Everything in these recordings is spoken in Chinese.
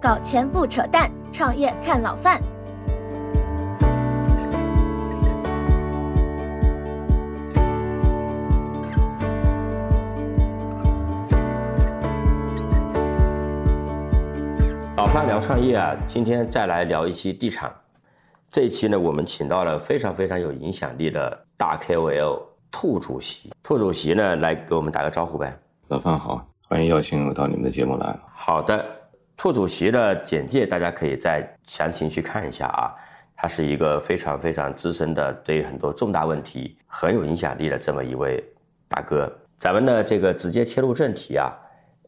搞钱不扯淡，创业看老范。老范聊创业啊，今天再来聊一期地产。这一期呢，我们请到了非常非常有影响力的大 KOL 兔主席。兔主席呢，来给我们打个招呼呗。老范好，欢迎邀请我到你们的节目来。好的，兔主席的简介大家可以再详情去看一下啊。他是一个非常非常资深的，对很多重大问题很有影响力的这么一位大哥。咱们呢，这个直接切入正题啊，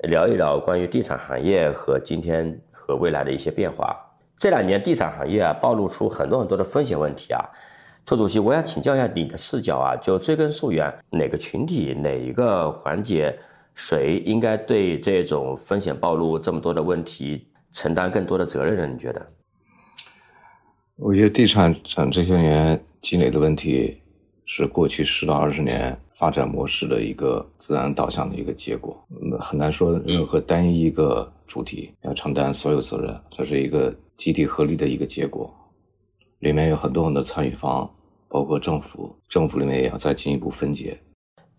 聊一聊关于地产行业和今天和未来的一些变化。这两年地产行业啊，暴露出很多很多的风险问题啊。兔主席，我想请教一下你的视角啊，就追根溯源，哪个群体、哪一个环节，谁应该对这种风险暴露这么多的问题承担更多的责任呢？你觉得？我觉得地产产这些年积累的问题，是过去十到二十年发展模式的一个自然导向的一个结果。嗯，很难说任何单一一个主体要承担所有责任，这是一个。集体合力的一个结果，里面有很多很多参与方，包括政府，政府里面也要再进一步分解。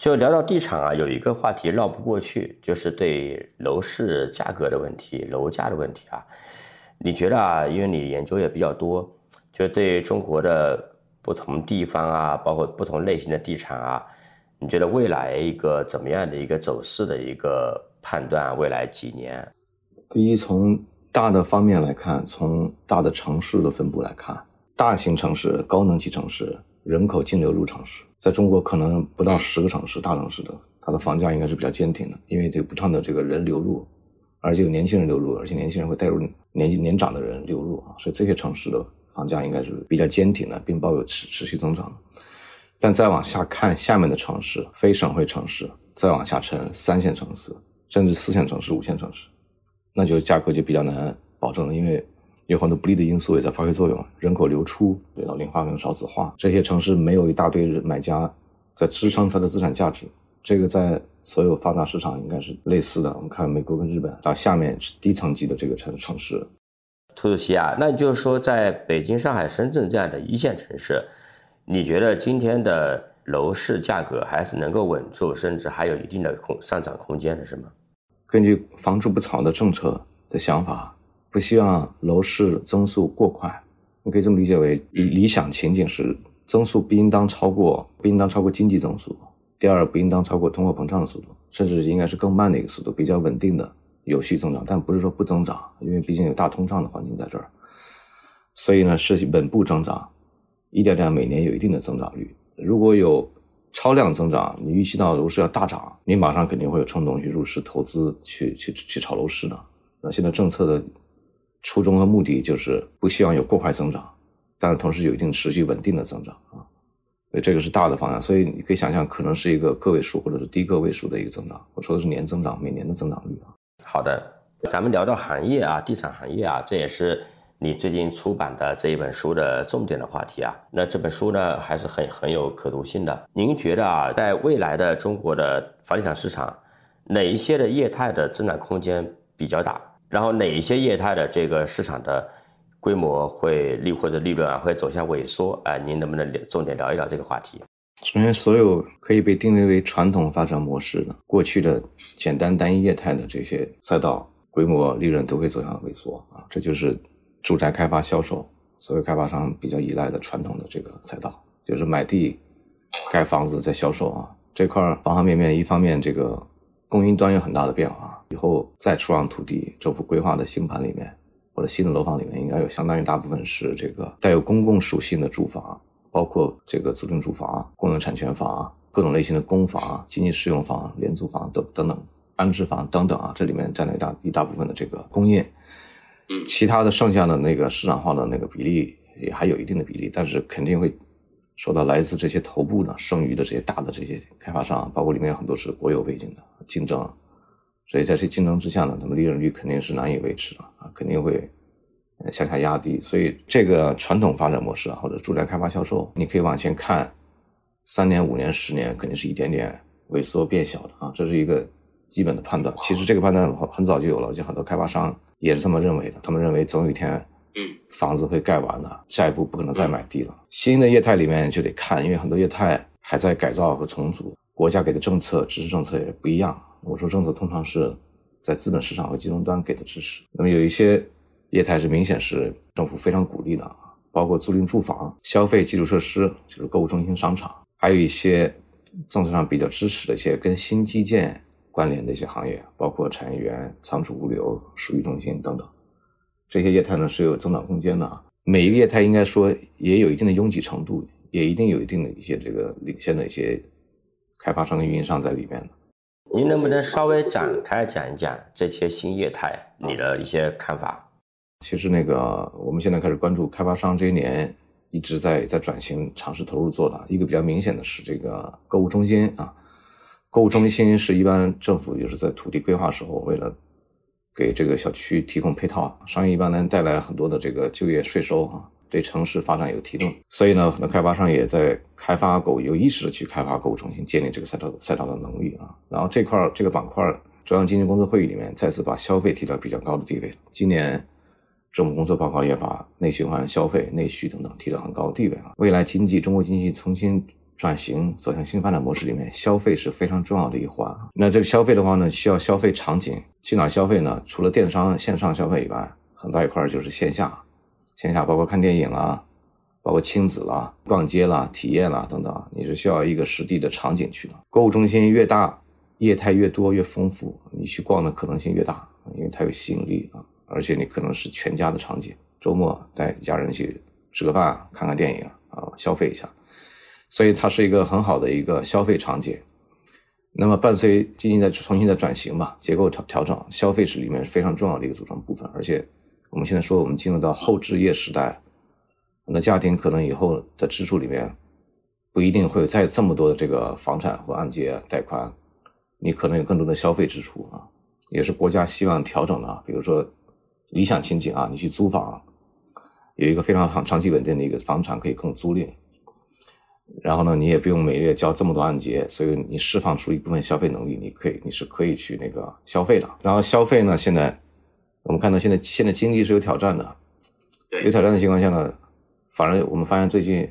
就聊到地产啊，有一个话题绕不过去，就是对楼市价格的问题、楼价的问题啊。你觉得啊，因为你研究也比较多，就对中国的不同地方啊，包括不同类型的地产啊，你觉得未来一个怎么样的一个走势的一个判断？未来几年？第一从。大的方面来看，从大的城市的分布来看，大型城市、高能级城市人口净流入城市，在中国可能不到十个城市，大城市的它的房价应该是比较坚挺的，因为这个不断的这个人流入，而且有年轻人流入，而且年轻人会带入年纪年长的人流入啊，所以这些城市的房价应该是比较坚挺的，并抱有持持续增长。但再往下看，下面的城市、非省会城市，再往下沉，三线城市，甚至四线城市、五线城市。那就价格就比较难保证了，因为有很多不利的因素也在发挥作用，人口流出、对老龄化跟少子化，这些城市没有一大堆买家在支撑它的资产价值。这个在所有发达市场应该是类似的。我们看美国跟日本，到下面是低层级的这个城城市。土主席啊，那就是说，在北京、上海、深圳这样的一线城市，你觉得今天的楼市价格还是能够稳住，甚至还有一定的空上涨空间的，是吗？根据“房住不炒”的政策的想法，不希望楼市增速过快。你可以这么理解为：理理想情景是增速不应当超过，不应当超过经济增速；第二，不应当超过通货膨胀的速度，甚至应该是更慢的一个速度，比较稳定的有序增长。但不是说不增长，因为毕竟有大通胀的环境在这儿。所以呢，是稳步增长，一点点每年有一定的增长率。如果有超量增长，你预期到楼市要大涨，你马上肯定会有冲动去入市投资，去去去炒楼市的。那现在政策的初衷和目的就是不希望有过快增长，但是同时有一定持续稳定的增长啊。所以这个是大的方向，所以你可以想象，可能是一个个位数或者是低个位数的一个增长。我说的是年增长，每年的增长率啊。好的，咱们聊到行业啊，地产行业啊，这也是。你最近出版的这一本书的重点的话题啊，那这本书呢还是很很有可读性的。您觉得啊，在未来的中国的房地产市场，哪一些的业态的增长空间比较大？然后哪一些业态的这个市场的规模会利或者利润啊会走向萎缩？哎，您能不能重点聊一聊这个话题？首先，所有可以被定位为传统发展模式的过去的简单单一业态的这些赛道，规模利润都会走向萎缩啊，这就是。住宅开发销售，所有开发商比较依赖的传统的这个赛道，就是买地、盖房子再销售啊。这块方方面面，一方面这个供应端有很大的变化，以后再出让土地，政府规划的新盘里面或者新的楼房里面，应该有相当于大部分是这个带有公共属性的住房，包括这个租赁住房、共有产权房、各种类型的公房、经济适用房、廉租房等等等安置房等等啊，这里面占了一大一大部分的这个工业。其他的剩下的那个市场化的那个比例也还有一定的比例，但是肯定会受到来自这些头部的剩余的这些大的这些开发商，包括里面有很多是国有背景的竞争，所以在这竞争之下呢，他们利润率肯定是难以维持的啊，肯定会向下压低。所以这个传统发展模式啊，或者住宅开发销售，你可以往前看三年、五年、十年，肯定是一点点萎缩变小的啊，这是一个基本的判断。其实这个判断很很早就有了，就很多开发商也是这么认为的。他们认为总有一天，嗯，房子会盖完了，下一步不可能再买地了。新的业态里面就得看，因为很多业态还在改造和重组，国家给的政策、支持政策也不一样。我说政策通常是在资本市场和金融端给的支持，那么有一些业态是明显是政府非常鼓励的，包括租赁住房、消费基础设施，就是购物中心、商场，还有一些政策上比较支持的一些跟新基建关联的一些行业，包括产业园、仓储物流、数据中心等等，这些业态呢是有增长空间的。每一个业态应该说也有一定的拥挤程度，也一定有一定的一些这个领先的一些开发商跟运营商在里面的。您能不能稍微展开讲一讲这些新业态你的一些看法？其实那个我们现在开始关注开发商这些年一直在在转型，尝试投入做的一个比较明显的是这个购物中心啊。购物中心是一般政府就是在土地规划时候，为了给这个小区提供配套，商业一般能带来很多的这个就业税收啊。对城市发展有提动，所以呢，很多开发商也在开发购有意识的去开发购物中心，建立这个赛道赛道的能力啊。然后这块这个板块，中央经济工作会议里面再次把消费提到比较高的地位。今年政府工作报告也把内循环消费、内需等等提到很高的地位啊。未来经济中国经济重新转型走向新发展模式里面，消费是非常重要的一环。那这个消费的话呢，需要消费场景，去哪消费呢？除了电商线上消费以外，很大一块就是线下。线下包括看电影啦，包括亲子啦、逛街啦、体验啦等等，你是需要一个实地的场景去的。购物中心越大，业态越多越丰富，你去逛的可能性越大，因为它有吸引力啊。而且你可能是全家的场景，周末带家人去吃个饭、看看电影啊，消费一下，所以它是一个很好的一个消费场景。那么伴随经济在重新在转型嘛，结构调调整，消费是里面非常重要的一个组成部分，而且。我们现在说，我们进入到后置业时代，很多家庭可能以后的支出里面不一定会有再这么多的这个房产或按揭贷款，你可能有更多的消费支出啊，也是国家希望调整的。比如说理想情景啊，你去租房，有一个非常长长期稳定的一个房产可以供租赁，然后呢，你也不用每月交这么多按揭，所以你释放出一部分消费能力，你可以你是可以去那个消费的。然后消费呢，现在。我们看到现在现在经济是有挑战的，对，有挑战的情况下呢，反而我们发现最近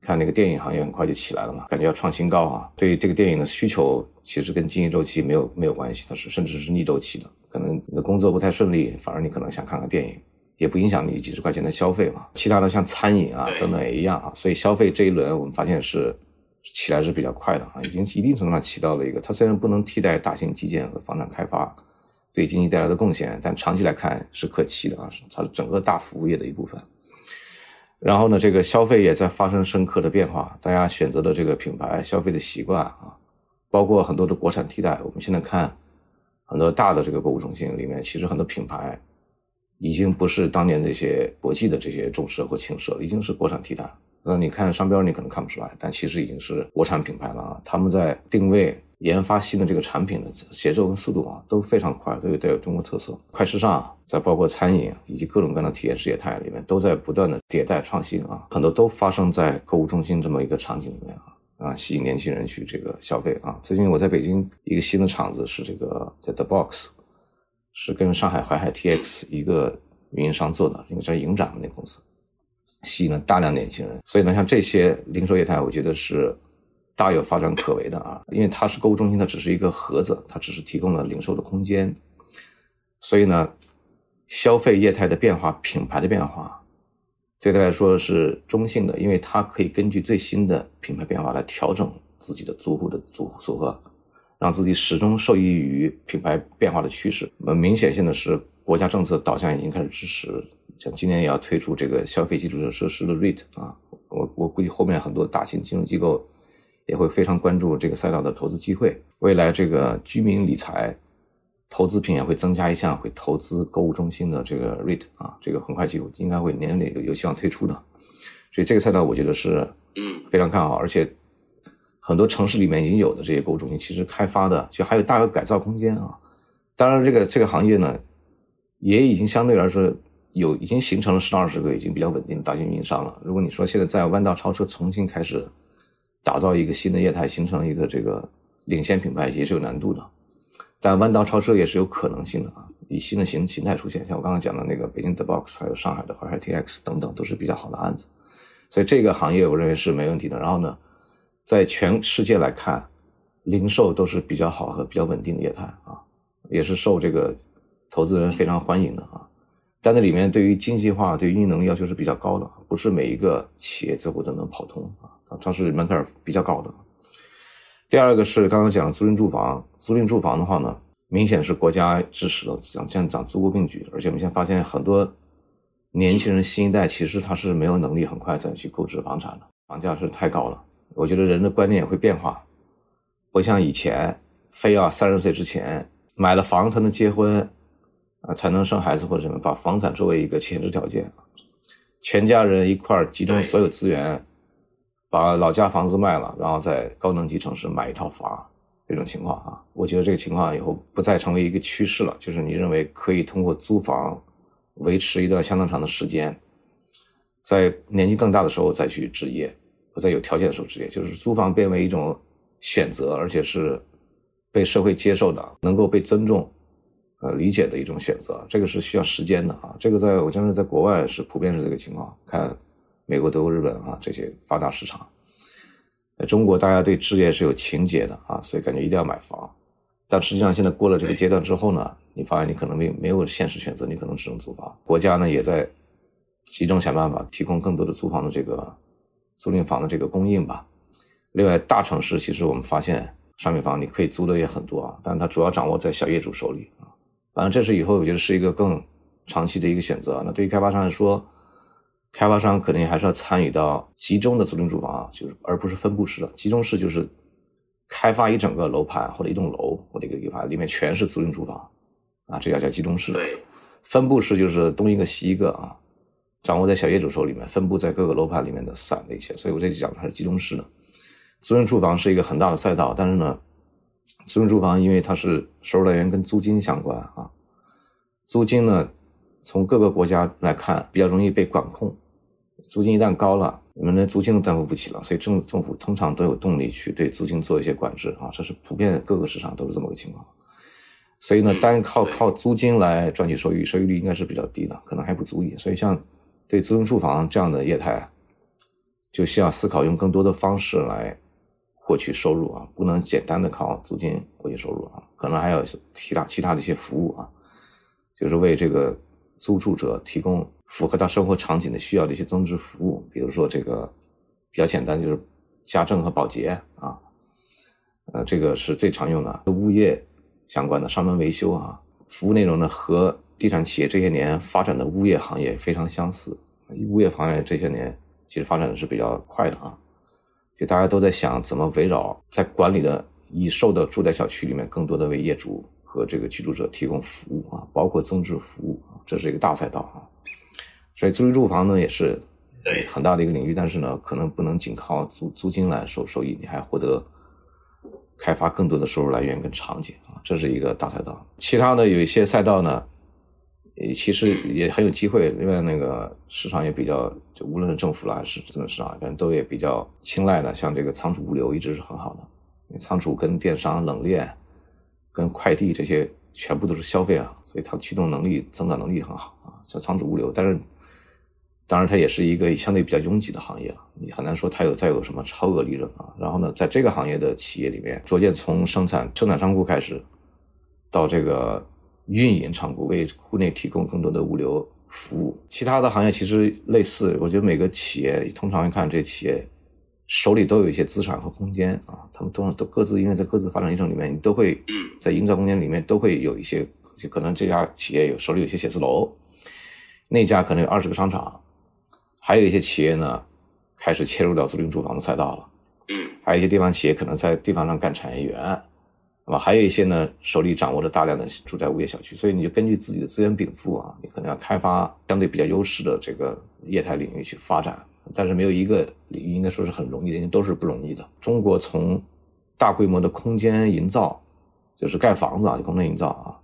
看那个电影行业很快就起来了嘛，感觉要创新高啊。对这个电影的需求其实跟经济周期没有没有关系，它是甚至是逆周期的。可能你的工作不太顺利，反而你可能想看看电影，也不影响你几十块钱的消费嘛。其他的像餐饮啊等等也一样啊。所以消费这一轮我们发现是起来是比较快的啊，已经一定程度上起到了一个，它虽然不能替代大型基建和房产开发。对经济带来的贡献，但长期来看是可期的啊，它是整个大服务业的一部分。然后呢，这个消费也在发生深刻的变化，大家选择的这个品牌、消费的习惯啊，包括很多的国产替代。我们现在看很多大的这个购物中心里面，其实很多品牌已经不是当年那些国际的这些重奢或轻奢，已经是国产替代。那你看商标，你可能看不出来，但其实已经是国产品牌了啊。他们在定位。研发新的这个产品的节奏跟速度啊都非常快，都有带有中国特色。快时尚，再包括餐饮以及各种各样的体验式业态里面，都在不断的迭代创新啊，很多都发生在购物中心这么一个场景里面啊啊，吸引年轻人去这个消费啊。最近我在北京一个新的厂子是这个叫 The Box，是跟上海淮海 TX 一个运营商做的，应该叫影展的那公司，吸引了大量年轻人。所以呢，像这些零售业态，我觉得是。大有发展可为的啊，因为它是购物中心，它只是一个盒子，它只是提供了零售的空间，所以呢，消费业态的变化、品牌的变化，对他来说是中性的，因为它可以根据最新的品牌变化来调整自己的租户的组组合，让自己始终受益于品牌变化的趋势。那么明显性的是，国家政策导向已经开始支持，像今年也要推出这个消费基础设施的 REIT 啊，我我估计后面很多大型金融机构。也会非常关注这个赛道的投资机会。未来这个居民理财投资品也会增加一项，会投资购物中心的这个 REIT 啊，这个很快就应该会年内有有希望推出的。所以这个赛道我觉得是嗯非常看好，而且很多城市里面已经有的这些购物中心，其实开发的就还有大有改造空间啊。当然，这个这个行业呢，也已经相对来说有已经形成了十到二十个已经比较稳定的大型运营商了。如果你说现在在弯道超车，重新开始。打造一个新的业态，形成一个这个领先品牌也是有难度的，但弯道超车也是有可能性的啊，以新的形形态出现，像我刚刚讲的那个北京 The Box，还有上海的淮海 TX 等等，都是比较好的案子。所以这个行业我认为是没问题的。然后呢，在全世界来看，零售都是比较好和比较稳定的业态啊，也是受这个投资人非常欢迎的啊。但那里面对于精细化、对运营能力要求是比较高的，不是每一个企业最后都能跑通啊，它是门槛比较高的。第二个是刚刚讲租赁住房，租赁住房的话呢，明显是国家支持的，像现在讲租国并举，而且我们现在发现很多年轻人新一代其实他是没有能力很快再去购置房产的，房价是太高了。我觉得人的观念也会变化，不像以前非要三十岁之前买了房才能结婚啊，才能生孩子或者什么，把房产作为一个前置条件，全家人一块集中所有资源。把老家房子卖了，然后在高能级城市买一套房，这种情况啊，我觉得这个情况以后不再成为一个趋势了。就是你认为可以通过租房维持一段相当长的时间，在年纪更大的时候再去置业，不再有条件的时候置业，就是租房变为一种选择，而且是被社会接受的，能够被尊重、呃理解的一种选择。这个是需要时间的啊。这个在我相信在国外是普遍是这个情况。看。美国、德国、日本啊，这些发达市场，中国大家对置业是有情节的啊，所以感觉一定要买房。但实际上，现在过了这个阶段之后呢，你发现你可能没没有现实选择，你可能只能租房。国家呢也在集中想办法提供更多的租房的这个租赁房的这个供应吧。另外，大城市其实我们发现商品房你可以租的也很多啊，但它主要掌握在小业主手里啊。反正这是以后我觉得是一个更长期的一个选择。那对于开发商来说，开发商肯定还是要参与到集中的租赁住房啊，就是而不是分布式的。集中式就是开发一整个楼盘或者一栋楼或者一个地盘里面全是租赁住房啊，这叫叫集中式。对，分布式就是东一个西一个啊，掌握在小业主手里面，分布在各个楼盘里面的散的一些。所以我这里讲的还是集中式的。租赁住房是一个很大的赛道，但是呢，租赁住房因为它是收入来源跟租金相关啊，租金呢。从各个国家来看，比较容易被管控。租金一旦高了，你们的租金都担负不起了，所以政政府通常都有动力去对租金做一些管制啊，这是普遍各个市场都是这么个情况。所以呢，单靠靠租金来赚取收益，收益率应该是比较低的，可能还不足以。所以像对租赁住房这样的业态，就需要思考用更多的方式来获取收入啊，不能简单的靠租金获取收入啊，可能还有其他其他的一些服务啊，就是为这个。租住者提供符合他生活场景的需要的一些增值服务，比如说这个比较简单，就是家政和保洁啊，呃，这个是最常用的物业相关的上门维修啊，服务内容呢和地产企业这些年发展的物业行业非常相似。物业行业这些年其实发展的是比较快的啊，就大家都在想怎么围绕在管理的已售的住宅小区里面，更多的为业主和这个居住者提供服务啊，包括增值服务。这是一个大赛道啊，所以租赁住房呢也是很大的一个领域，但是呢，可能不能仅靠租租金来收收益，你还获得开发更多的收入来源跟场景啊，这是一个大赛道。其他的有一些赛道呢，其实也很有机会，因为那个市场也比较，就无论是政府啦还是资本市场，反正都也比较青睐的。像这个仓储物流一直是很好的，仓储跟电商冷链跟快递这些。全部都是消费啊，所以它驱动能力、增长能力很好啊。像仓储物流，但是当然它也是一个相对比较拥挤的行业了，你很难说它有再有什么超额利润啊。然后呢，在这个行业的企业里面，逐渐从生产生产仓库开始，到这个运营仓库，为库内提供更多的物流服务。其他的行业其实类似，我觉得每个企业通常看这企业。手里都有一些资产和空间啊，他们都都各自因为在各自发展历程里面，你都会在营造空间里面都会有一些，就可能这家企业有手里有些写字楼，那家可能有二十个商场，还有一些企业呢开始切入到租赁住房的赛道了，嗯，还有一些地方企业可能在地方上干产业园，那么还有一些呢手里掌握着大量的住宅物业小区，所以你就根据自己的资源禀赋啊，你可能要开发相对比较优势的这个业态领域去发展。但是没有一个领域应该说是很容易的，都是不容易的。中国从大规模的空间营造，就是盖房子啊，空间营造啊，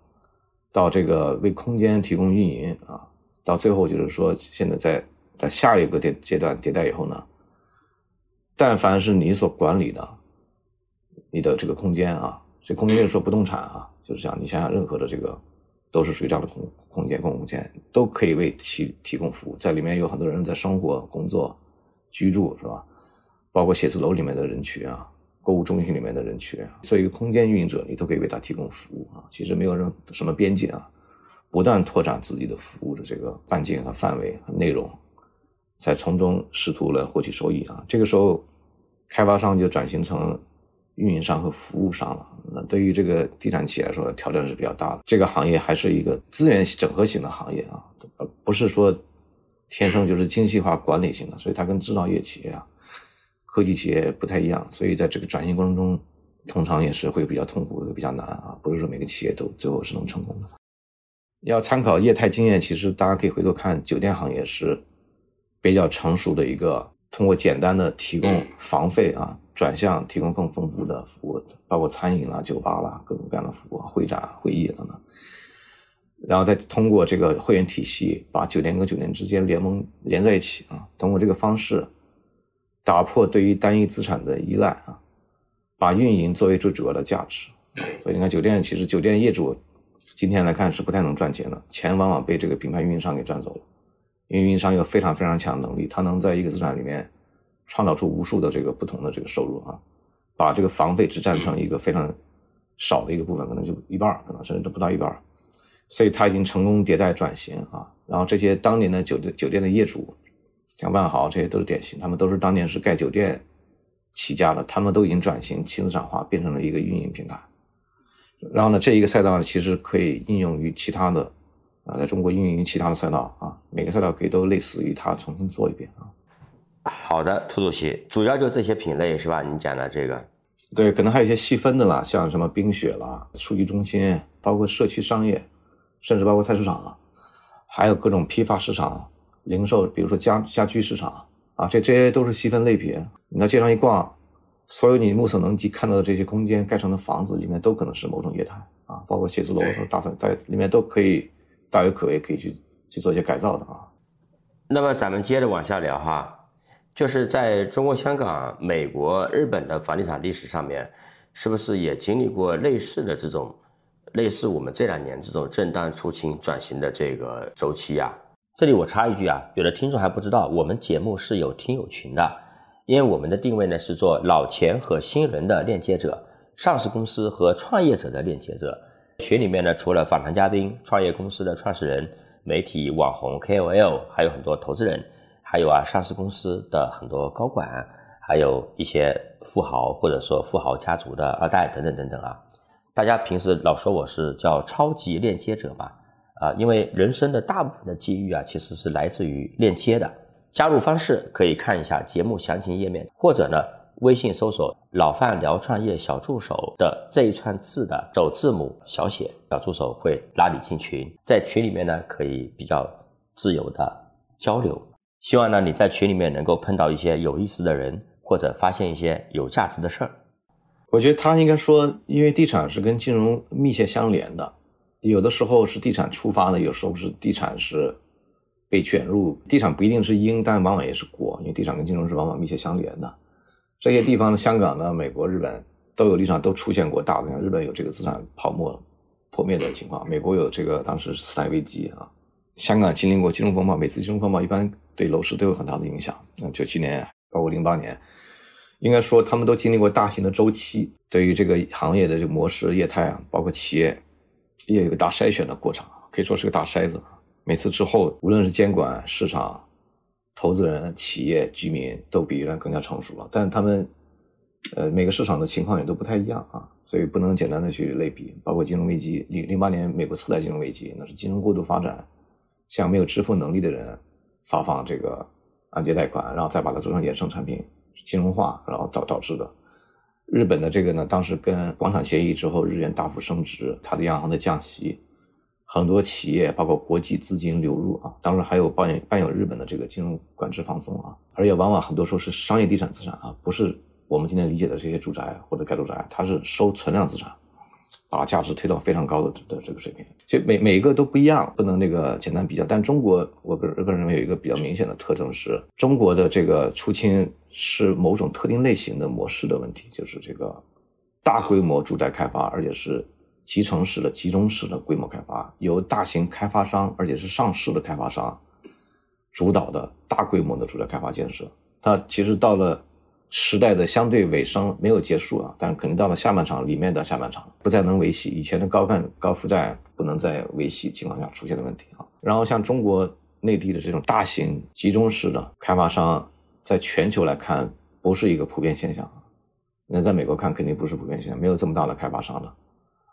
到这个为空间提供运营啊，到最后就是说现在在在下一个阶阶段迭代以后呢，但凡是你所管理的，你的这个空间啊，这空间就是说不动产啊，就是讲。你想想，任何的这个都是属于这样的空空间、公共空间，都可以为其提供服务。在里面有很多人在生活、工作、居住，是吧？包括写字楼里面的人群啊，购物中心里面的人群，作为一个空间运营者，你都可以为他提供服务啊。其实没有任什么边界啊，不断拓展自己的服务的这个半径和范围和内容，在从中试图来获取收益啊。这个时候，开发商就转型成。运营商和服务商了，那对于这个地产企业来说，挑战是比较大的。这个行业还是一个资源整合型的行业啊，不是说天生就是精细化管理型的，所以它跟制造业企业啊、科技企业不太一样。所以在这个转型过程中，通常也是会比较痛苦、比较难啊，不是说每个企业都最后是能成功的。要参考业态经验，其实大家可以回头看，酒店行业是比较成熟的一个。通过简单的提供房费啊，转向提供更丰富的服务，包括餐饮啦、酒吧啦，各种各样的服务，会展、会议等等。然后再通过这个会员体系，把酒店跟酒店之间联盟连在一起啊，通过这个方式打破对于单一资产的依赖啊，把运营作为最主要的价值。所以你看，酒店其实酒店业主今天来看是不太能赚钱的，钱往往被这个品牌运营商给赚走了。因为运营商有非常非常强的能力，他能在一个资产里面创造出无数的这个不同的这个收入啊，把这个房费只占成一个非常少的一个部分，可能就一半可能甚至都不到一半所以他已经成功迭代转型啊。然后这些当年的酒店酒店的业主，像万豪这些都是典型，他们都是当年是盖酒店起家的，他们都已经转型轻资产化，变成了一个运营平台。然后呢，这一个赛道呢其实可以应用于其他的。啊，在中国运营其他的赛道啊，每个赛道可以都类似于它重新做一遍啊。好的，兔兔鞋，主要就这些品类是吧？你讲的这个，对，可能还有一些细分的啦，像什么冰雪啦、数据中心，包括社区商业，甚至包括菜市场，还有各种批发市场、零售，比如说家家居市场啊，这这些都是细分类别。你到街上一逛，所有你目所能及看到的这些空间盖成的房子里面，都可能是某种业态啊，包括写字楼和大在在里面都可以。大有可为，可以去去做一些改造的啊。那么咱们接着往下聊哈，就是在中国香港、美国、日本的房地产历史上面，是不是也经历过类似的这种，类似我们这两年这种震荡出清转型的这个周期啊？这里我插一句啊，有的听众还不知道，我们节目是有听友群的，因为我们的定位呢是做老钱和新人的链接者，上市公司和创业者的链接者。群里面呢，除了访谈嘉宾、创业公司的创始人、媒体、网红、KOL，还有很多投资人，还有啊上市公司的很多高管，还有一些富豪或者说富豪家族的二代等等等等啊。大家平时老说我是叫超级链接者嘛，啊，因为人生的大部分的机遇啊，其实是来自于链接的。加入方式可以看一下节目详情页面，或者呢。微信搜索“老范聊创业小助手”的这一串字的首字母小写，小助手会拉你进群，在群里面呢可以比较自由的交流。希望呢你在群里面能够碰到一些有意思的人，或者发现一些有价值的事儿。我觉得他应该说，因为地产是跟金融密切相连的，有的时候是地产出发的，有时候是地产是被卷入。地产不一定是因，但往往也是果，因为地产跟金融是往往密切相连的。这些地方，香港呢、美国、日本都有地产都出现过大的，像日本有这个资产泡沫破灭的情况，美国有这个当时次贷危机啊，香港经历过金融风暴，每次金融风暴一般对楼市都有很大的影响。那九七年包括零八年，应该说他们都经历过大型的周期，对于这个行业的这个模式、业态啊，包括企业，也有个大筛选的过程，可以说是个大筛子。每次之后，无论是监管、市场。投资人、企业、居民都比原来更加成熟了，但是他们，呃，每个市场的情况也都不太一样啊，所以不能简单的去类比。包括金融危机，零零八年美国次贷金融危机，那是金融过度发展，向没有支付能力的人发放这个按揭贷款，然后再把它做成衍生产品，金融化，然后导导致的。日本的这个呢，当时跟广场协议之后，日元大幅升值，它的央行在降息。很多企业包括国际资金流入啊，当然还有伴有伴有日本的这个金融管制放松啊，而且往往很多时候是商业地产资产啊，不是我们今天理解的这些住宅或者盖住宅，它是收存量资产，把价值推到非常高的的这个水平。其实每每一个都不一样，不能那个简单比较。但中国，我个个人认为有一个比较明显的特征是，中国的这个出清是某种特定类型的模式的问题，就是这个大规模住宅开发，而且是集成式的、集中式的规模开发，由大型开发商，而且是上市的开发商主导的大规模的住宅开发建设。它其实到了时代的相对尾声，没有结束啊，但是肯定到了下半场里面的下半场，不再能维系以前的高干高负债不能再维系情况下出现的问题啊。然后像中国内地的这种大型集中式的开发商，在全球来看不是一个普遍现象。那在美国看肯定不是普遍现象，没有这么大的开发商了，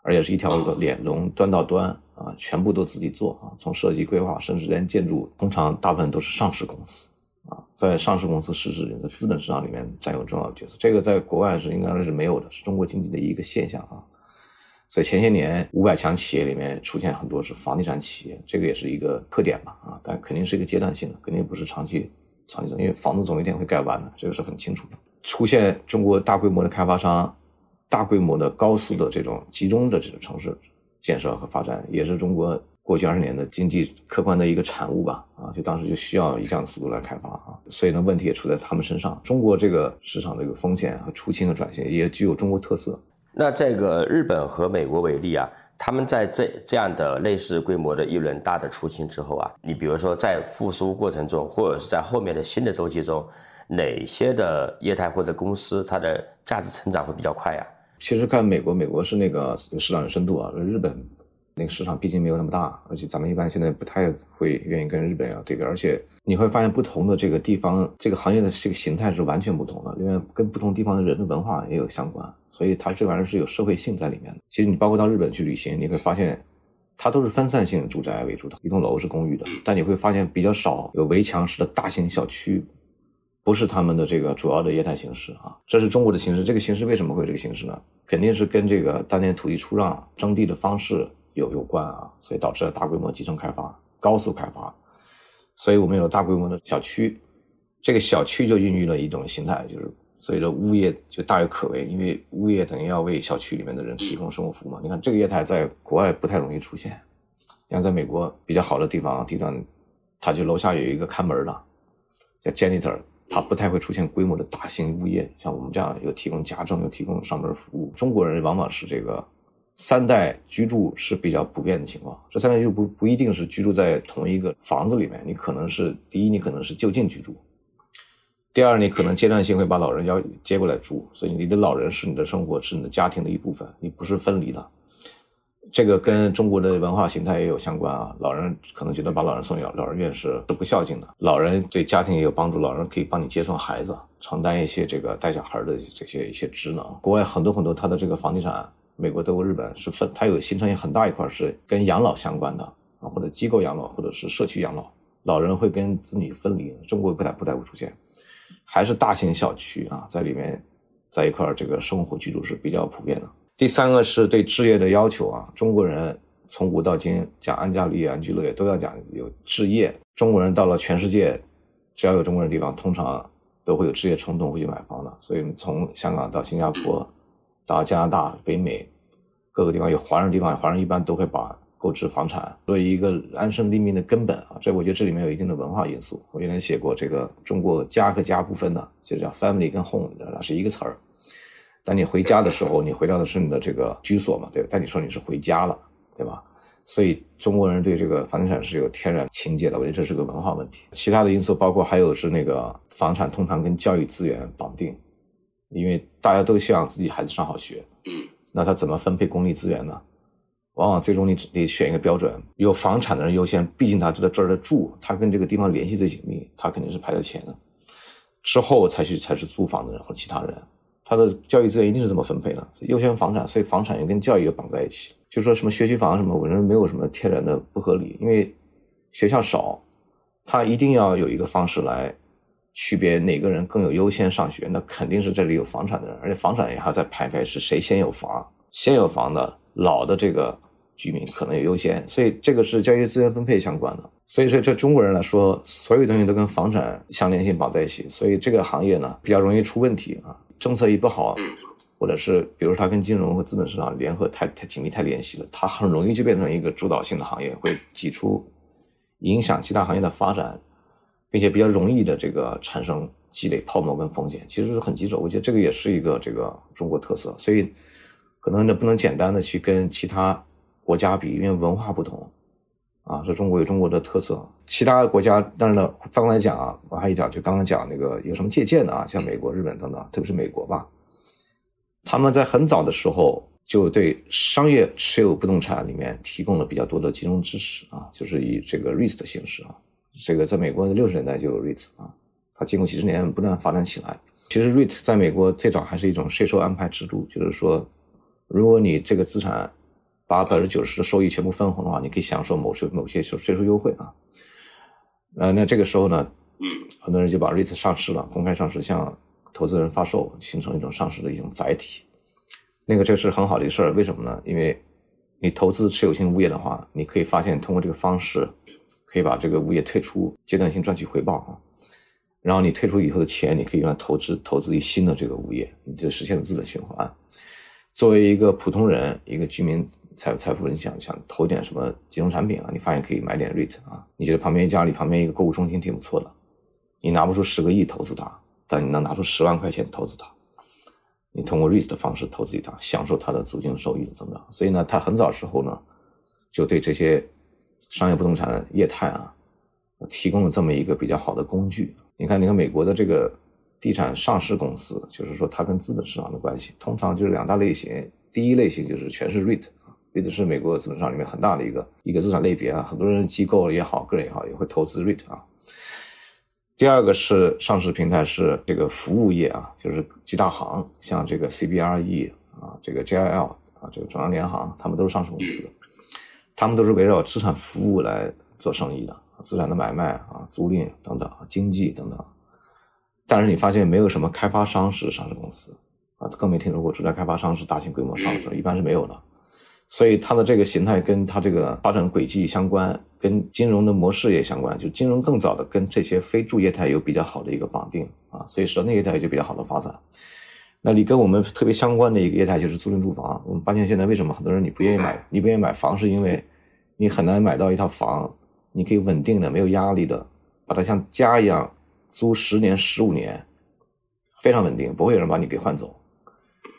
而且是一条链从端到端啊，全部都自己做啊，从设计规划甚至连建筑，通常大部分都是上市公司啊，在上市公司实质的资本市场里面占有重要角色。这个在国外是应该是没有的，是中国经济的一个现象啊。所以前些年五百强企业里面出现很多是房地产企业，这个也是一个特点吧啊，但肯定是一个阶段性的，肯定不是长期长期的，因为房子总有一天会盖完的，这个是很清楚的。出现中国大规模的开发商、大规模的高速的这种集中的这种城市建设和发展，也是中国过去二十年的经济客观的一个产物吧？啊，就当时就需要以这样的速度来开发啊，所以呢，问题也出在他们身上。中国这个市场的一个风险和出清的转型也具有中国特色。那这个日本和美国为例啊，他们在这这样的类似规模的一轮大的出清之后啊，你比如说在复苏过程中，或者是在后面的新的周期中。哪些的业态或者公司，它的价值成长会比较快呀？其实看美国，美国是那个市场有深度啊。日本那个市场毕竟没有那么大，而且咱们一般现在不太会愿意跟日本要对比。而且你会发现，不同的这个地方，这个行业的这个形态是完全不同的，因为跟不同地方的人的文化也有相关，所以它这玩意儿是有社会性在里面的。其实你包括到日本去旅行，你会发现，它都是分散性住宅为主的，一栋楼是公寓的，但你会发现比较少有围墙式的大型小区。不是他们的这个主要的业态形式啊，这是中国的形式。这个形式为什么会有这个形式呢？肯定是跟这个当年土地出让征地的方式有有关啊，所以导致了大规模集成开发、高速开发。所以我们有了大规模的小区，这个小区就孕育了一种形态，就是所以说物业就大有可为，因为物业等于要为小区里面的人提供生活服务嘛。你看这个业态在国外不太容易出现，像在美国比较好的地方地段，它就楼下有一个看门的，叫 janitor。它不太会出现规模的大型物业，像我们这样有提供家政，有提供上门服务。中国人往往是这个三代居住是比较普遍的情况。这三代居住不不一定是居住在同一个房子里面，你可能是第一，你可能是就近居住；第二，你可能阶段性会把老人要接过来住，所以你的老人是你的生活，是你的家庭的一部分，你不是分离的。这个跟中国的文化形态也有相关啊。老人可能觉得把老人送养老人院是是不孝敬的。老人对家庭也有帮助，老人可以帮你接送孩子，承担一些这个带小孩的这些一些职能。国外很多很多，他的这个房地产，美国、德国、日本是分，它有形成很大一块是跟养老相关的啊，或者机构养老，或者是社区养老。老人会跟子女分离，中国不太不太会出现，还是大型小区啊，在里面在一块这个生活居住是比较普遍的。第三个是对置业的要求啊，中国人从古到今讲安家立业、安居乐业都要讲有置业。中国人到了全世界，只要有中国人的地方，通常都会有置业冲动，会去买房的。所以从香港到新加坡，到加拿大、北美各个地方有华人地方，华人一般都会把购置房产作为一个安身立命的根本啊。这我觉得这里面有一定的文化因素。我原来写过这个中国家和家不分的，就叫 family 跟 home，那是一个词儿。当你回家的时候，你回到的是你的这个居所嘛？对，但你说你是回家了，对吧？所以中国人对这个房地产是有天然情结的，我觉得这是个文化问题。其他的因素包括还有是那个房产通常跟教育资源绑定，因为大家都希望自己孩子上好学，嗯，那他怎么分配公立资源呢？往往最终你得选一个标准，有房产的人优先，毕竟他知道这儿的住，他跟这个地方联系最紧密，他肯定是排在前的，之后才去才是租房的人或其他人。他的教育资源一定是这么分配的，优先房产，所以房产又跟教育又绑在一起。就说什么学区房什么，我认为没有什么天然的不合理，因为学校少，他一定要有一个方式来区别哪个人更有优先上学，那肯定是这里有房产的人，而且房产也还在排排是谁先有房，先有房的老的这个居民可能有优先，所以这个是教育资源分配相关的。所以说，这中国人来说，所有东西都跟房产相连性绑在一起，所以这个行业呢比较容易出问题啊。政策一不好，或者是比如它跟金融和资本市场联合太太紧密太联系了，它很容易就变成一个主导性的行业，会挤出影响其他行业的发展，并且比较容易的这个产生积累泡沫跟风险，其实是很棘手。我觉得这个也是一个这个中国特色。所以可能呢不能简单的去跟其他国家比，因为文化不同啊，说中国有中国的特色，其他国家当然了，反过来讲啊，我还一讲就刚刚讲那个有什么借鉴的啊，像美国、日本等等，特别是美国吧，他们在很早的时候就对商业持有不动产里面提供了比较多的金融支持啊，就是以这个 REIT 的形式啊，这个在美国的六十年代就有 REIT 啊，它经过几十年不断发展起来。其实 REIT 在美国最早还是一种税收安排制度，就是说，如果你这个资产把百分之九十的收益全部分红的话，你可以享受某税某些税税收优惠啊。呃，那这个时候呢，嗯，很多人就把 REIT 上市了，公开上市，向投资人发售，形成一种上市的一种载体。那个这是很好的一个事儿，为什么呢？因为你投资持有性物业的话，你可以发现通过这个方式，可以把这个物业退出，阶段性赚取回报啊。然后你退出以后的钱，你可以用来投资投资于新的这个物业，你就实现了资本循环。作为一个普通人，一个居民财财富人，想想投点什么金融产品啊？你发现可以买点 REIT 啊？你觉得旁边家里旁边一个购物中心挺不错的，你拿不出十个亿投资它，但你能拿出十万块钱投资它。你通过 REIT 的方式投资它，享受它的租金收益的增长。所以呢，他很早时候呢，就对这些商业不动产业态啊，提供了这么一个比较好的工具。你看，你看美国的这个地产上市公司，就是说它跟资本市场的关系，通常就是两大类型。第一类型就是全是 REIT 啊，REIT 是美国资本市场里面很大的一个一个资产类别啊，很多人机构也好，个人也好，也会投资 REIT 啊。第二个是上市平台是这个服务业啊，就是几大行，像这个 CBRE 啊，这个 JLL 啊，这个中央联行，他们都是上市公司，他们都是围绕资产服务来做生意的。资产的买卖啊，租赁等等，经济等等，但是你发现没有什么开发商是上市公司啊，更没听说过住宅开发商是大型规模上市，一般是没有的。所以它的这个形态跟它这个发展轨迹相关，跟金融的模式也相关，就金融更早的跟这些非住业态有比较好的一个绑定啊，所以使得那一代就比较好的发展。那你跟我们特别相关的一个业态就是租赁住房，我们发现现在为什么很多人你不愿意买，你不愿意买房，是因为你很难买到一套房。你可以稳定的、没有压力的，把它像家一样租十年、十五年，非常稳定，不会有人把你给换走。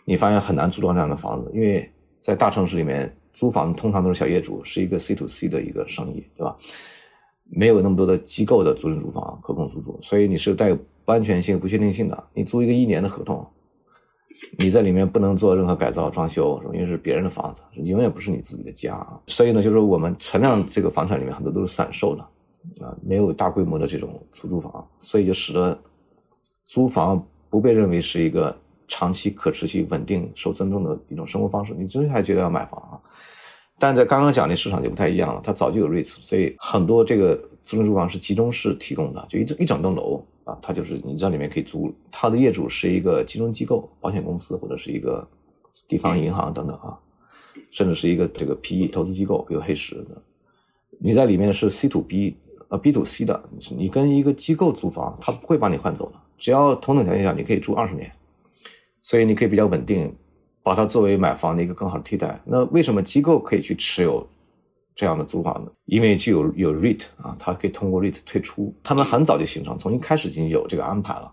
你发现很难租到这样的房子，因为在大城市里面租房通常都是小业主，是一个 C to C 的一个生意，对吧？没有那么多的机构的租赁住房可供租住，所以你是带有不安全性、不确定性的。你租一个一年的合同。你在里面不能做任何改造装修，因为是别人的房子，永远不是你自己的家。所以呢，就是我们存量这个房产里面很多都是散售的，啊，没有大规模的这种出租房，所以就使得租房不被认为是一个长期可持续、稳定、受尊重的一种生活方式。你真还觉得要买房啊？但在刚刚讲的市场就不太一样了，它早就有 REITs，所以很多这个租赁住房是集中式提供的，就一整一整栋楼。啊，它就是你在里面可以租，它的业主是一个金融机构、保险公司或者是一个地方银行等等啊，甚至是一个这个 PE 投资机构，比如黑石的。你在里面是 C to B 呃 B to C 的，你跟一个机构租房，他不会把你换走的，只要同等条件下你可以住二十年，所以你可以比较稳定，把它作为买房的一个更好的替代。那为什么机构可以去持有？这样的租房子，因为具有有 REIT 啊，它可以通过 REIT 退出。他们很早就形成，从一开始已经有这个安排了。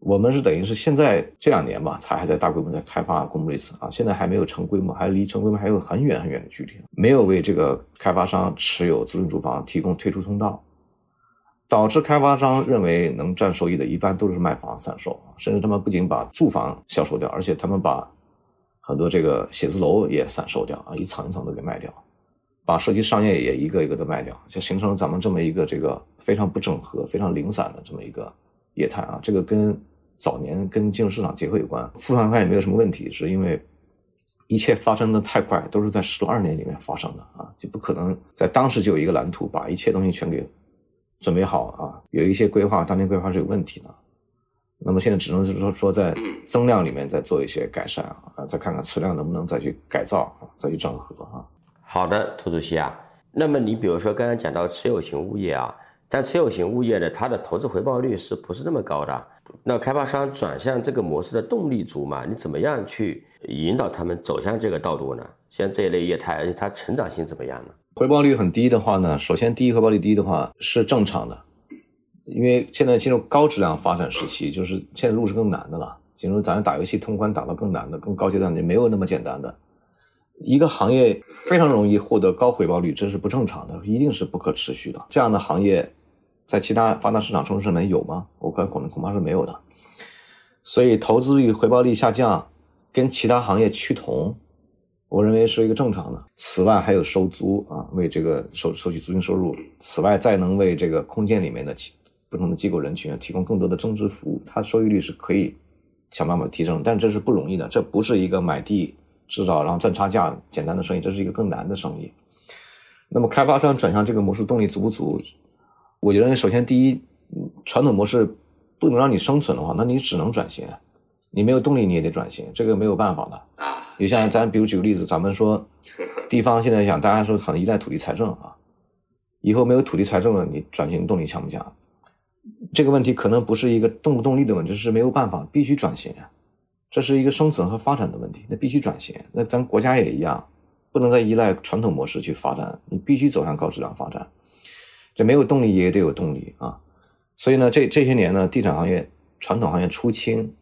我们是等于是现在这两年吧，才还在大规模在开发公募 REIT 啊，现在还没有成规模，还离成规模还有很远很远的距离。没有为这个开发商持有租赁住房提供退出通道，导致开发商认为能赚收益的，一般都是卖房散售，甚至他们不仅把住房销售掉，而且他们把很多这个写字楼也散售掉啊，一层一层都给卖掉。把社区商业也一个一个的卖掉，就形成了咱们这么一个这个非常不整合、非常零散的这么一个业态啊。这个跟早年跟金融市场结合有关。复盘看也没有什么问题，是因为一切发生的太快，都是在十多二年里面发生的啊，就不可能在当时就有一个蓝图，把一切东西全给准备好啊。有一些规划，当年规划是有问题的。那么现在只能是说说在增量里面再做一些改善啊，再看看存量能不能再去改造，再去整合啊。好的，涂主席啊，那么你比如说刚刚讲到持有型物业啊，但持有型物业呢，它的投资回报率是不是那么高的？那开发商转向这个模式的动力足嘛？你怎么样去引导他们走向这个道路呢？像这一类业态，而且它成长性怎么样呢？回报率很低的话呢，首先第一回报率低的话是正常的，因为现在进入高质量发展时期，就是现在路是更难的了。进入咱打游戏通关打到更难的、更高阶段的，没有那么简单的。一个行业非常容易获得高回报率，这是不正常的，一定是不可持续的。这样的行业在其他发达市场城市里面有吗？我看可能恐怕是没有的。所以投资率、回报率下降，跟其他行业趋同，我认为是一个正常的。此外还有收租啊，为这个收收取租金收入。此外再能为这个空间里面的其不同的机构人群提供更多的增值服务，它收益率是可以想办法提升，但这是不容易的，这不是一个买地。制造然后赚差价简单的生意，这是一个更难的生意。那么开发商转向这个模式动力足不足？我觉得首先第一，传统模式不能让你生存的话，那你只能转型。你没有动力你也得转型，这个没有办法的啊。有像咱比如举个例子，咱们说 地方现在想大家说很依赖土地财政啊，以后没有土地财政了，你转型动力强不强？这个问题可能不是一个动不动力的问题，是没有办法，必须转型。这是一个生存和发展的问题，那必须转型。那咱国家也一样，不能再依赖传统模式去发展，你必须走向高质量发展。这没有动力也得有动力啊！所以呢，这这些年呢，地产行业传统行业出清，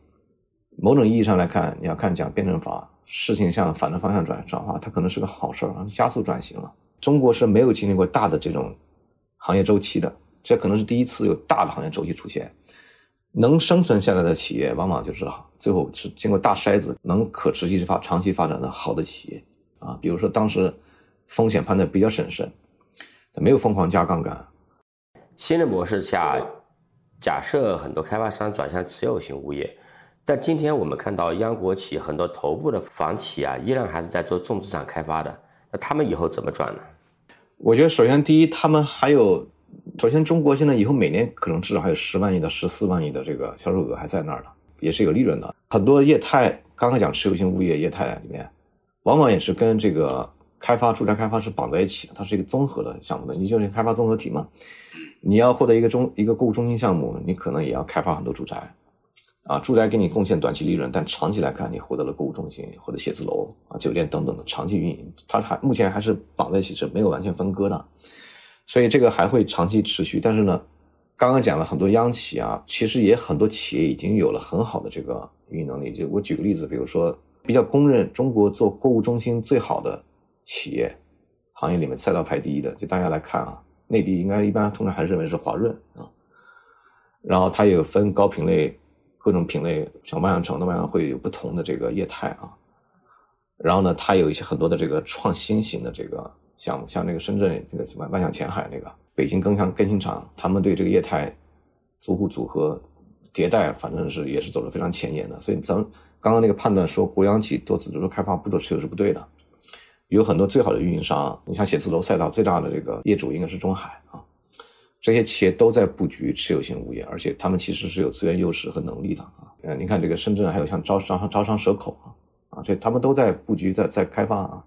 某种意义上来看，你要看讲辩证法，事情向反的方向转转化，它可能是个好事儿，加速转型了。中国是没有经历过大的这种行业周期的，这可能是第一次有大的行业周期出现。能生存下来的企业，往往就是最后是经过大筛子，能可持续发、长期发展的好的企业啊。比如说当时风险判断比较审慎，没有疯狂加杠杆。新的模式下，假设很多开发商转向持有型物业，但今天我们看到央国企很多头部的房企啊，依然还是在做重资产开发的。那他们以后怎么转呢？我觉得首先第一，他们还有。首先，中国现在以后每年可能至少还有十万亿到十四万亿的这个销售额还在那儿呢，也是有利润的。很多业态，刚刚讲持有性物业业态里面，往往也是跟这个开发住宅开发是绑在一起的，它是一个综合的项目的。你就是开发综合体嘛，你要获得一个中一个购物中心项目，你可能也要开发很多住宅，啊，住宅给你贡献短期利润，但长期来看，你获得了购物中心或者写字楼啊、酒店等等的长期运营，它还目前还是绑在一起，是没有完全分割的。所以这个还会长期持续，但是呢，刚刚讲了很多央企啊，其实也很多企业已经有了很好的这个运营能力。就我举个例子，比如说比较公认中国做购物中心最好的企业，行业里面赛道排第一的，就大家来看啊，内地应该一般通常还是认为是华润啊。然后它有分高品类、各种品类，像万象城的万象会有不同的这个业态啊。然后呢，它有一些很多的这个创新型的这个。像像那个深圳那个什么万象前海那个，北京更像更新厂，他们对这个业态租户组合迭代，反正是也是走的非常前沿的。所以咱们刚刚那个判断说国央企多次做开发不做持有是不对的，有很多最好的运营商，你像写字楼赛道最大的这个业主应该是中海啊，这些企业都在布局持有型物业，而且他们其实是有资源优势和能力的啊。呃，你看这个深圳还有像招商招商蛇口啊，啊，这他们都在布局在在开发啊。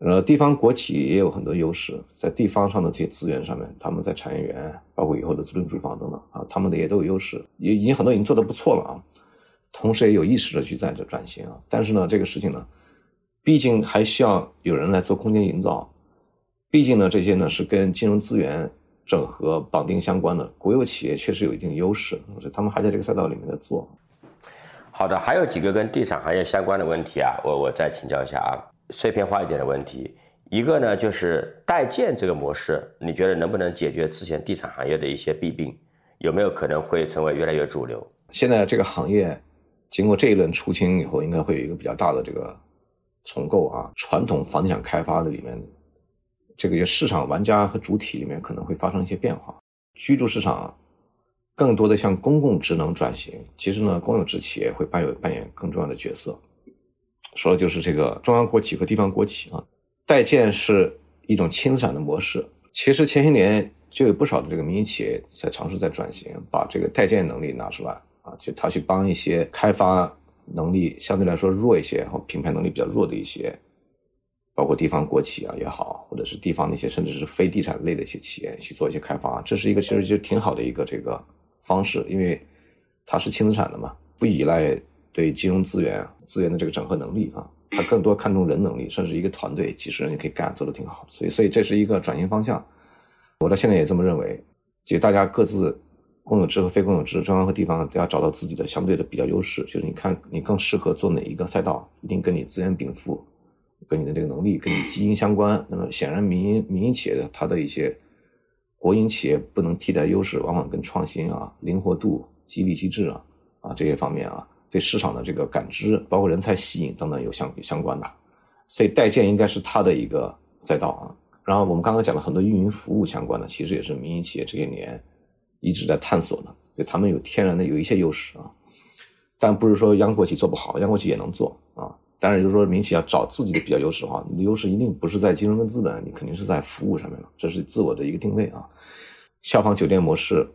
呃，地方国企也有很多优势，在地方上的这些资源上面，他们在产业园，包括以后的自住住房等等啊，他们的也都有优势，也已经很多已经做得不错了啊。同时也有意识的去在这转型啊。但是呢，这个事情呢，毕竟还需要有人来做空间营造，毕竟呢，这些呢是跟金融资源整合绑定相关的，国有企业确实有一定优势，所以他们还在这个赛道里面在做。好的，还有几个跟地产行业相关的问题啊，我我再请教一下啊。碎片化一点的问题，一个呢就是代建这个模式，你觉得能不能解决之前地产行业的一些弊病？有没有可能会成为越来越主流？现在这个行业经过这一轮出清以后，应该会有一个比较大的这个重构啊。传统房地产开发的里面，这个市场玩家和主体里面可能会发生一些变化。居住市场更多的向公共职能转型，其实呢，公有制企业会扮有扮演更重要的角色。说的就是这个中央国企和地方国企啊，代建是一种轻资产的模式。其实前些年就有不少的这个民营企业在尝试在转型，把这个代建能力拿出来啊，就他去帮一些开发能力相对来说弱一些，然后品牌能力比较弱的一些，包括地方国企啊也好，或者是地方那些甚至是非地产类的一些企业去做一些开发。这是一个其实就挺好的一个这个方式，因为它是轻资产的嘛，不依赖。对金融资源资源的这个整合能力啊，他更多看重人能力，甚至一个团队几十人就可以干，做的挺好。所以，所以这是一个转型方向。我到现在也这么认为，就大家各自公有制和非公有制，中央和地方都要找到自己的相对的比较优势，就是你看你更适合做哪一个赛道，一定跟你资源禀赋、跟你的这个能力、跟你基因相关。那么显然，民营民营企业的它的一些国营企业不能替代优势，往往跟创新啊、灵活度、激励机制啊啊这些方面啊，对市场的这个感知，包括人才吸引等等有相相关的。所以代建应该是它的一个赛道啊。然后我们刚刚讲了很多运营服务相关的，其实也是民营企业这些年一直在探索的，对他们有天然的有一些优势啊，但不是说央国企做不好，央国企也能做啊。当然就是说民企要找自己的比较优势的话，你的优势一定不是在金融跟资本，你肯定是在服务上面了，这是自我的一个定位啊。效仿酒店模式，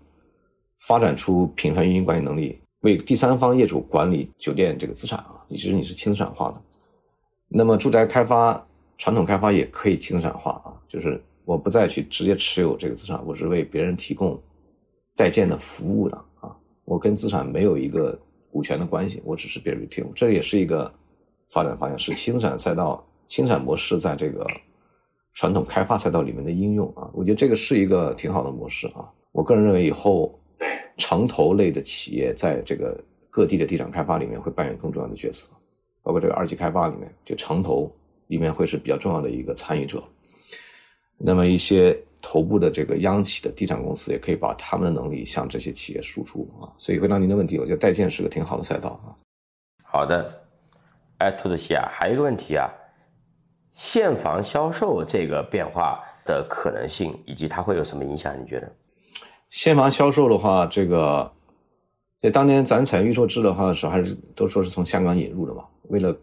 发展出品牌运营管理能力，为第三方业主管理酒店这个资产啊，其实你是轻资产化的。那么住宅开发。传统开发也可以轻资产化啊，就是我不再去直接持有这个资产，我是为别人提供代建的服务的啊，我跟资产没有一个股权的关系，我只是别人提供，这也是一个发展方向，是轻资产赛道、轻资产模式在这个传统开发赛道里面的应用啊，我觉得这个是一个挺好的模式啊。我个人认为以后城投类的企业在这个各地的地产开发里面会扮演更重要的角色，包括这个二级开发里面就城投。里面会是比较重要的一个参与者，那么一些头部的这个央企的地产公司也可以把他们的能力向这些企业输出啊。所以回答您的问题，我觉得代建是个挺好的赛道啊。好的，哎，兔子西啊，还有一个问题啊，现房销售这个变化的可能性以及它会有什么影响？你觉得？现房销售的话，这个在当年咱采预售制的话是还是都说是从香港引入的嘛，为了。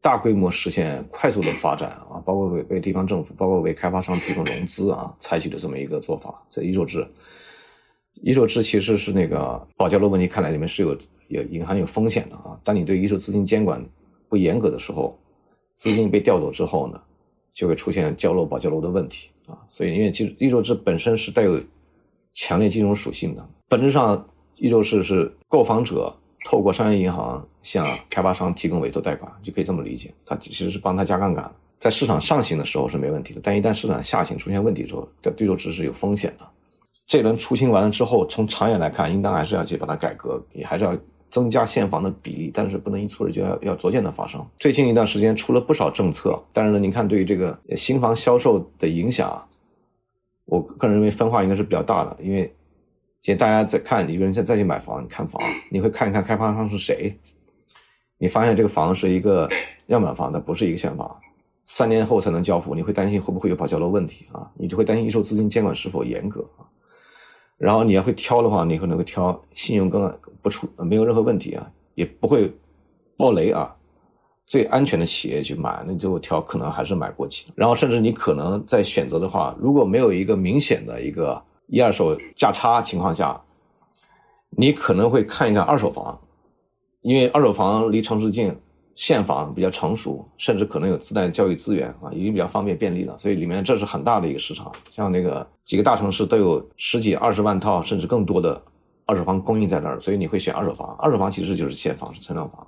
大规模实现快速的发展啊，包括为为地方政府，包括为开发商提供融资啊，采取的这么一个做法，在预售制，一手制其实是那个保交楼问题，看来里面是有有隐含有风险的啊。当你对一手资金监管不严格的时候，资金被调走之后呢，就会出现交楼保交楼的问题啊。所以，因为其实一手制本身是带有强烈金融属性的，本质上一手制是购房者。透过商业银行向开发商提供委托贷款，就可以这么理解。它其实是帮他加杠杆，在市场上行的时候是没问题的，但一旦市场下行出现问题之后，这对手值是有风险的。这轮出清完了之后，从长远来看，应当还是要去把它改革，也还是要增加现房的比例，但是不能一蹴而就，要要逐渐的发生。最近一段时间出了不少政策，但是呢，您看对于这个新房销售的影响，我个人认为分化应该是比较大的，因为。现在大家在看，一个人再再去买房，你看房，你会看一看开发商是谁。你发现这个房是一个样板房，它不是一个现房，三年后才能交付，你会担心会不会有保交楼问题啊？你就会担心预售资金监管是否严格啊？然后你要会挑的话，你可能会挑信用更不出没有任何问题啊，也不会爆雷啊，最安全的企业去买，那最后挑可能还是买国企。然后甚至你可能在选择的话，如果没有一个明显的一个。一二手价差情况下，你可能会看一看二手房，因为二手房离城市近，现房比较成熟，甚至可能有自带教育资源啊，已经比较方便便利了。所以里面这是很大的一个市场，像那个几个大城市都有十几二十万套甚至更多的二手房供应在那儿，所以你会选二手房。二手房其实就是现房，是存量房。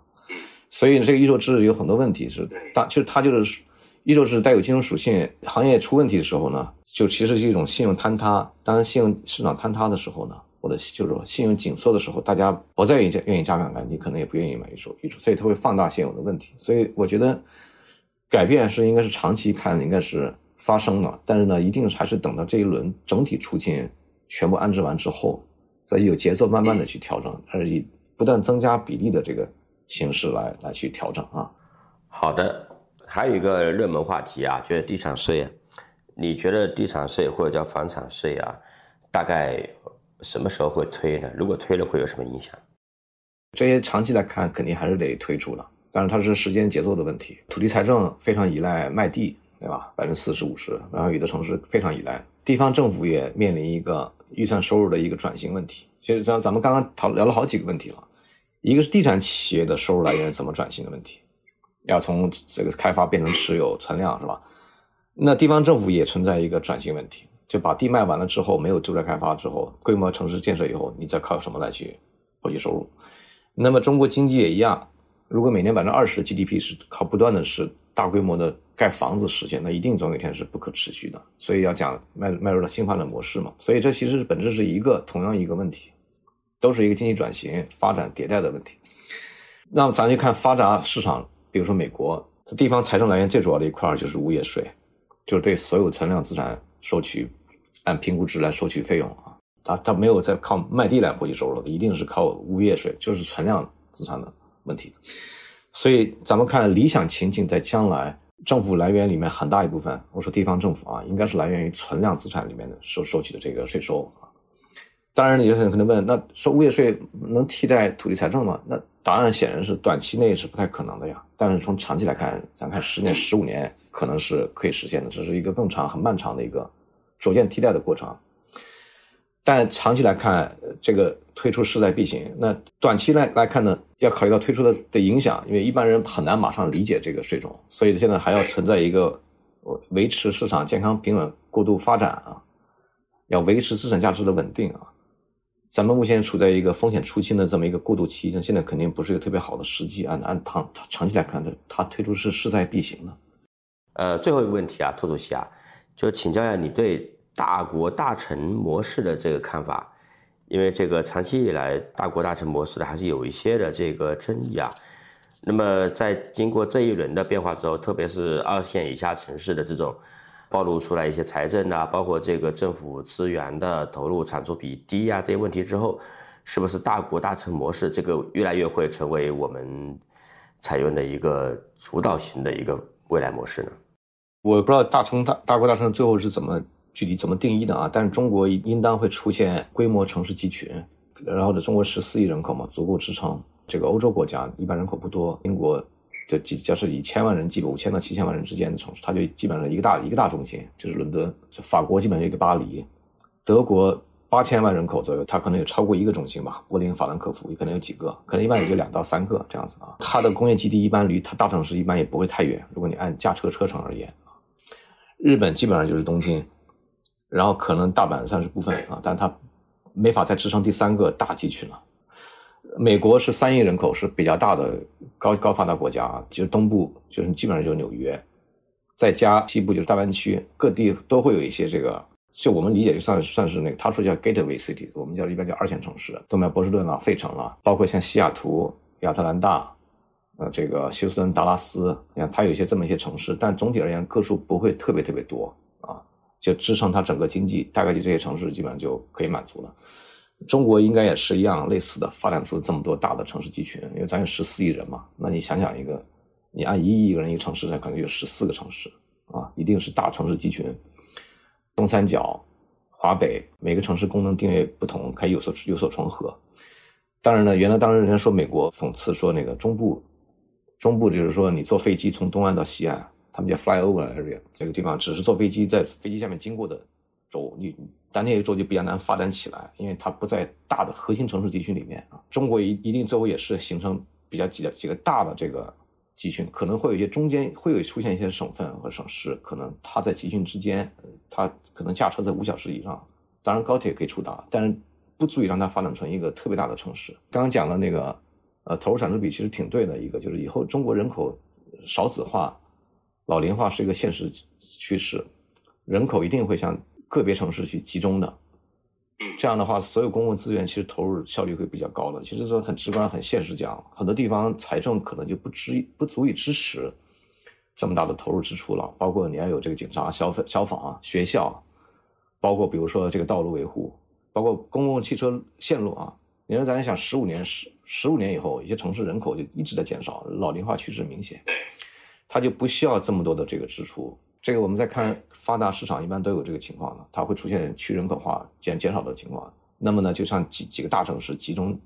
所以这个一售制有很多问题是，大其实它就是。一售制带有金融属性，行业出问题的时候呢，就其实是一种信用坍塌。当信用市场坍塌的时候呢，或者就是说信用紧缩的时候，大家不再愿意愿意加杠杆，你可能也不愿意买一手一手，所以它会放大现有的问题。所以我觉得改变是应该是长期看应该是发生的，但是呢，一定还是等到这一轮整体出境全部安置完之后，再有节奏慢慢的去调整，而以不断增加比例的这个形式来来去调整啊。好的。还有一个热门话题啊，就是地产税。你觉得地产税或者叫房产税啊，大概什么时候会推呢？如果推了，会有什么影响？这些长期来看，肯定还是得推出了，但是它是时间节奏的问题。土地财政非常依赖卖地，对吧？百分之四十五十，然后有的城市非常依赖。地方政府也面临一个预算收入的一个转型问题。其实咱咱们刚刚讨聊了好几个问题了，一个是地产企业的收入来源怎么转型的问题。要从这个开发变成持有存量是吧？那地方政府也存在一个转型问题，就把地卖完了之后，没有住宅开发之后，规模城市建设以后，你再靠什么来去获取收入？那么中国经济也一样，如果每年百分之二十 GDP 是靠不断的是大规模的盖房子实现，那一定总有一天是不可持续的。所以要讲迈迈入了新发展模式嘛。所以这其实本质是一个同样一个问题，都是一个经济转型、发展迭代的问题。那么咱就看发达市场，比如说美国，它地方财政来源最主要的一块就是物业税，就是对所有存量资产收取按评估值来收取费用啊。它它没有在靠卖地来获取收入的，一定是靠物业税，就是存量资产的问题。所以咱们看理想情境，在将来政府来源里面很大一部分，我说地方政府啊，应该是来源于存量资产里面的收收取的这个税收。当然，有些人可能问，那收物业税能替代土地财政吗？那答案显然是短期内是不太可能的呀。但是从长期来看，咱看十年、十五年，可能是可以实现的，这是一个更长、很漫长的一个逐渐替代的过程。但长期来看，这个推出势在必行。那短期来来看呢，要考虑到推出的的影响，因为一般人很难马上理解这个税种，所以现在还要存在一个维持市场健康平稳、过度发展啊，要维持资产价值的稳定啊。咱们目前处在一个风险初期的这么一个过渡期，像现在肯定不是一个特别好的时机。按按长长期来看，它它推出是势在必行的。呃，最后一个问题啊，兔主席啊，就请教一下你对。大国大城模式的这个看法，因为这个长期以来大国大城模式的还是有一些的这个争议啊。那么在经过这一轮的变化之后，特别是二线以下城市的这种暴露出来一些财政啊，包括这个政府资源的投入产出比低啊这些问题之后，是不是大国大城模式这个越来越会成为我们采用的一个主导型的一个未来模式呢？我不知道大城大大国大城最后是怎么。具体怎么定义的啊？但是中国应当会出现规模城市集群，然后呢，中国十四亿人口嘛，足够支撑这个欧洲国家一般人口不多，英国就几假设以千万人计，五千到七千万人之间的城市，它就基本上一个大一个大中心，就是伦敦。就法国基本上一个巴黎，德国八千万人口左右，它可能有超过一个中心吧，柏林、法兰克福也可能有几个，可能一般也就两到三个这样子啊。它的工业基地一般离它大城市一般也不会太远，如果你按驾车车程而言，日本基本上就是东京。然后可能大阪算是部分啊，但它没法再支撑第三个大集群了。美国是三亿人口，是比较大的高高发达国家啊，就是东部就是基本上就是纽约，再加西部就是大湾区，各地都会有一些这个，就我们理解就算算是那个，他说叫 gateway city，我们叫一般叫二线城市，东面波士顿啊、费城啊，包括像西雅图、亚特兰大，呃，这个休斯顿、达拉斯，你看它有一些这么一些城市，但总体而言个数不会特别特别多啊。就支撑它整个经济，大概就这些城市基本上就可以满足了。中国应该也是一样，类似的发展出这么多大的城市集群，因为咱有十四亿人嘛。那你想想一个，你按一亿个人一个城市，那可能有十四个城市啊，一定是大城市集群。东三角、华北每个城市功能定位不同，可以有所有所重合。当然呢，原来当时人家说美国讽刺说那个中部，中部就是说你坐飞机从东岸到西岸。他们叫 flyover area，这个地方只是坐飞机在飞机下面经过的州，你但那个州就比较难发展起来，因为它不在大的核心城市集群里面啊。中国一一定最后也是形成比较几个几个大的这个集群，可能会有一些中间会有出现一些省份和省市，可能它在集群之间，它可能驾车在五小时以上，当然高铁可以触达，但是不足以让它发展成一个特别大的城市。刚刚讲的那个呃投入产出比其实挺对的，一个就是以后中国人口少子化。老龄化是一个现实趋势，人口一定会向个别城市去集中的。这样的话，所有公共资源其实投入效率会比较高的。其实说很直观、很现实讲，很多地方财政可能就不支不足以支持这么大的投入支出了。包括你要有这个警察、消费、消防、学校，包括比如说这个道路维护，包括公共汽车线路啊。你说咱想，十五年、十十五年以后，一些城市人口就一直在减少，老龄化趋势明显。它就不需要这么多的这个支出。这个我们在看发达市场，一般都有这个情况的，它会出现去人口化减减少的情况。那么呢，就像几几个大城市集中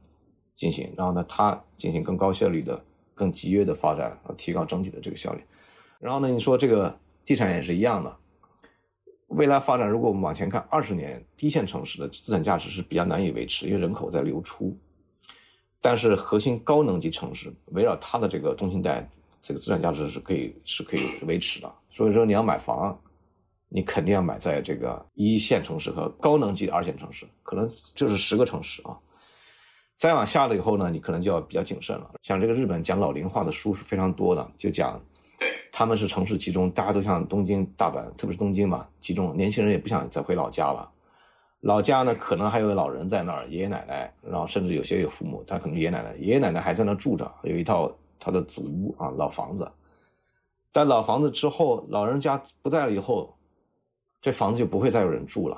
进行，然后呢，它进行更高效率的、更集约的发展，提高整体的这个效率。然后呢，你说这个地产也是一样的，未来发展，如果我们往前看二十年，低线城市的资产价值是比较难以维持，因为人口在流出。但是核心高能级城市围绕它的这个中心带。这个资产价值是可以是可以维持的，所以说你要买房，你肯定要买在这个一线城市和高能级的二线城市，可能就是十个城市啊。再往下了以后呢，你可能就要比较谨慎了。像这个日本讲老龄化的书是非常多的，就讲，他们是城市集中，大家都像东京、大阪，特别是东京嘛，集中，年轻人也不想再回老家了，老家呢可能还有老人在那儿，爷爷奶奶，然后甚至有些有父母，他可能爷爷奶奶，爷爷奶奶还在那住着，有一套他的祖屋啊，老房子。但老房子之后，老人家不在了以后，这房子就不会再有人住了。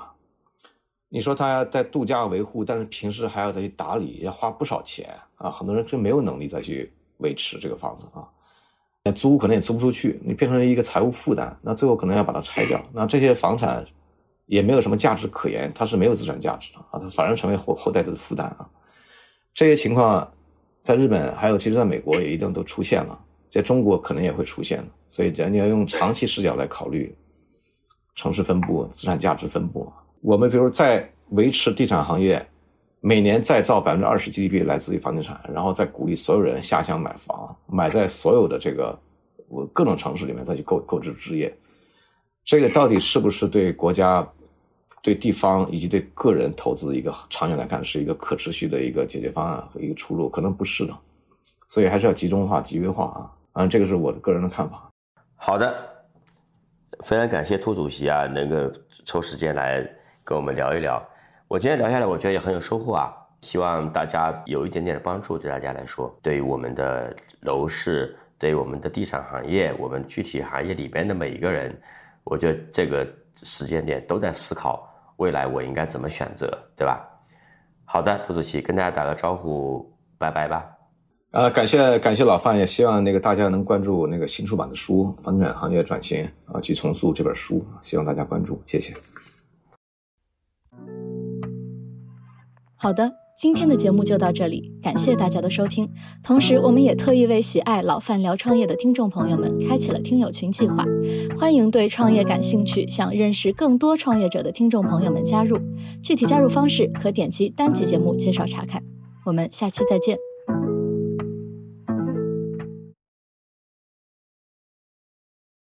你说他在度假维护，但是平时还要再去打理，要花不少钱啊。很多人真没有能力再去维持这个房子啊。那租可能也租不出去，你变成一个财务负担，那最后可能要把它拆掉。那这些房产也没有什么价值可言，它是没有资产价值的啊，它反而成为后后代的负担啊。这些情况在日本还有，其实在美国也一定都出现了，在中国可能也会出现。所以，咱要用长期视角来考虑城市分布、资产价值分布。我们比如在维持地产行业，每年再造百分之二十 GDP 来自于房地产，然后再鼓励所有人下乡买房，买在所有的这个我各种城市里面再去购购置置业，这个到底是不是对国家、对地方以及对个人投资一个长远来看是一个可持续的一个解决方案和一个出路？可能不是的，所以还是要集中化、集约化啊！啊，这个是我的个人的看法。好的，非常感谢兔主席啊，能够抽时间来。跟我们聊一聊，我今天聊下来，我觉得也很有收获啊。希望大家有一点点的帮助，对大家来说，对于我们的楼市，对于我们的地产行业，我们具体行业里边的每一个人，我觉得这个时间点都在思考未来我应该怎么选择，对吧？好的，涂主席跟大家打个招呼，拜拜吧。啊，感谢感谢老范，也希望那个大家能关注那个新出版的书《房地产行业转型啊去重塑》这本书，希望大家关注，谢谢。好的，今天的节目就到这里，感谢大家的收听。同时，我们也特意为喜爱老范聊创业的听众朋友们开启了听友群计划，欢迎对创业感兴趣、想认识更多创业者的听众朋友们加入。具体加入方式可点击单集节目介绍查看。我们下期再见。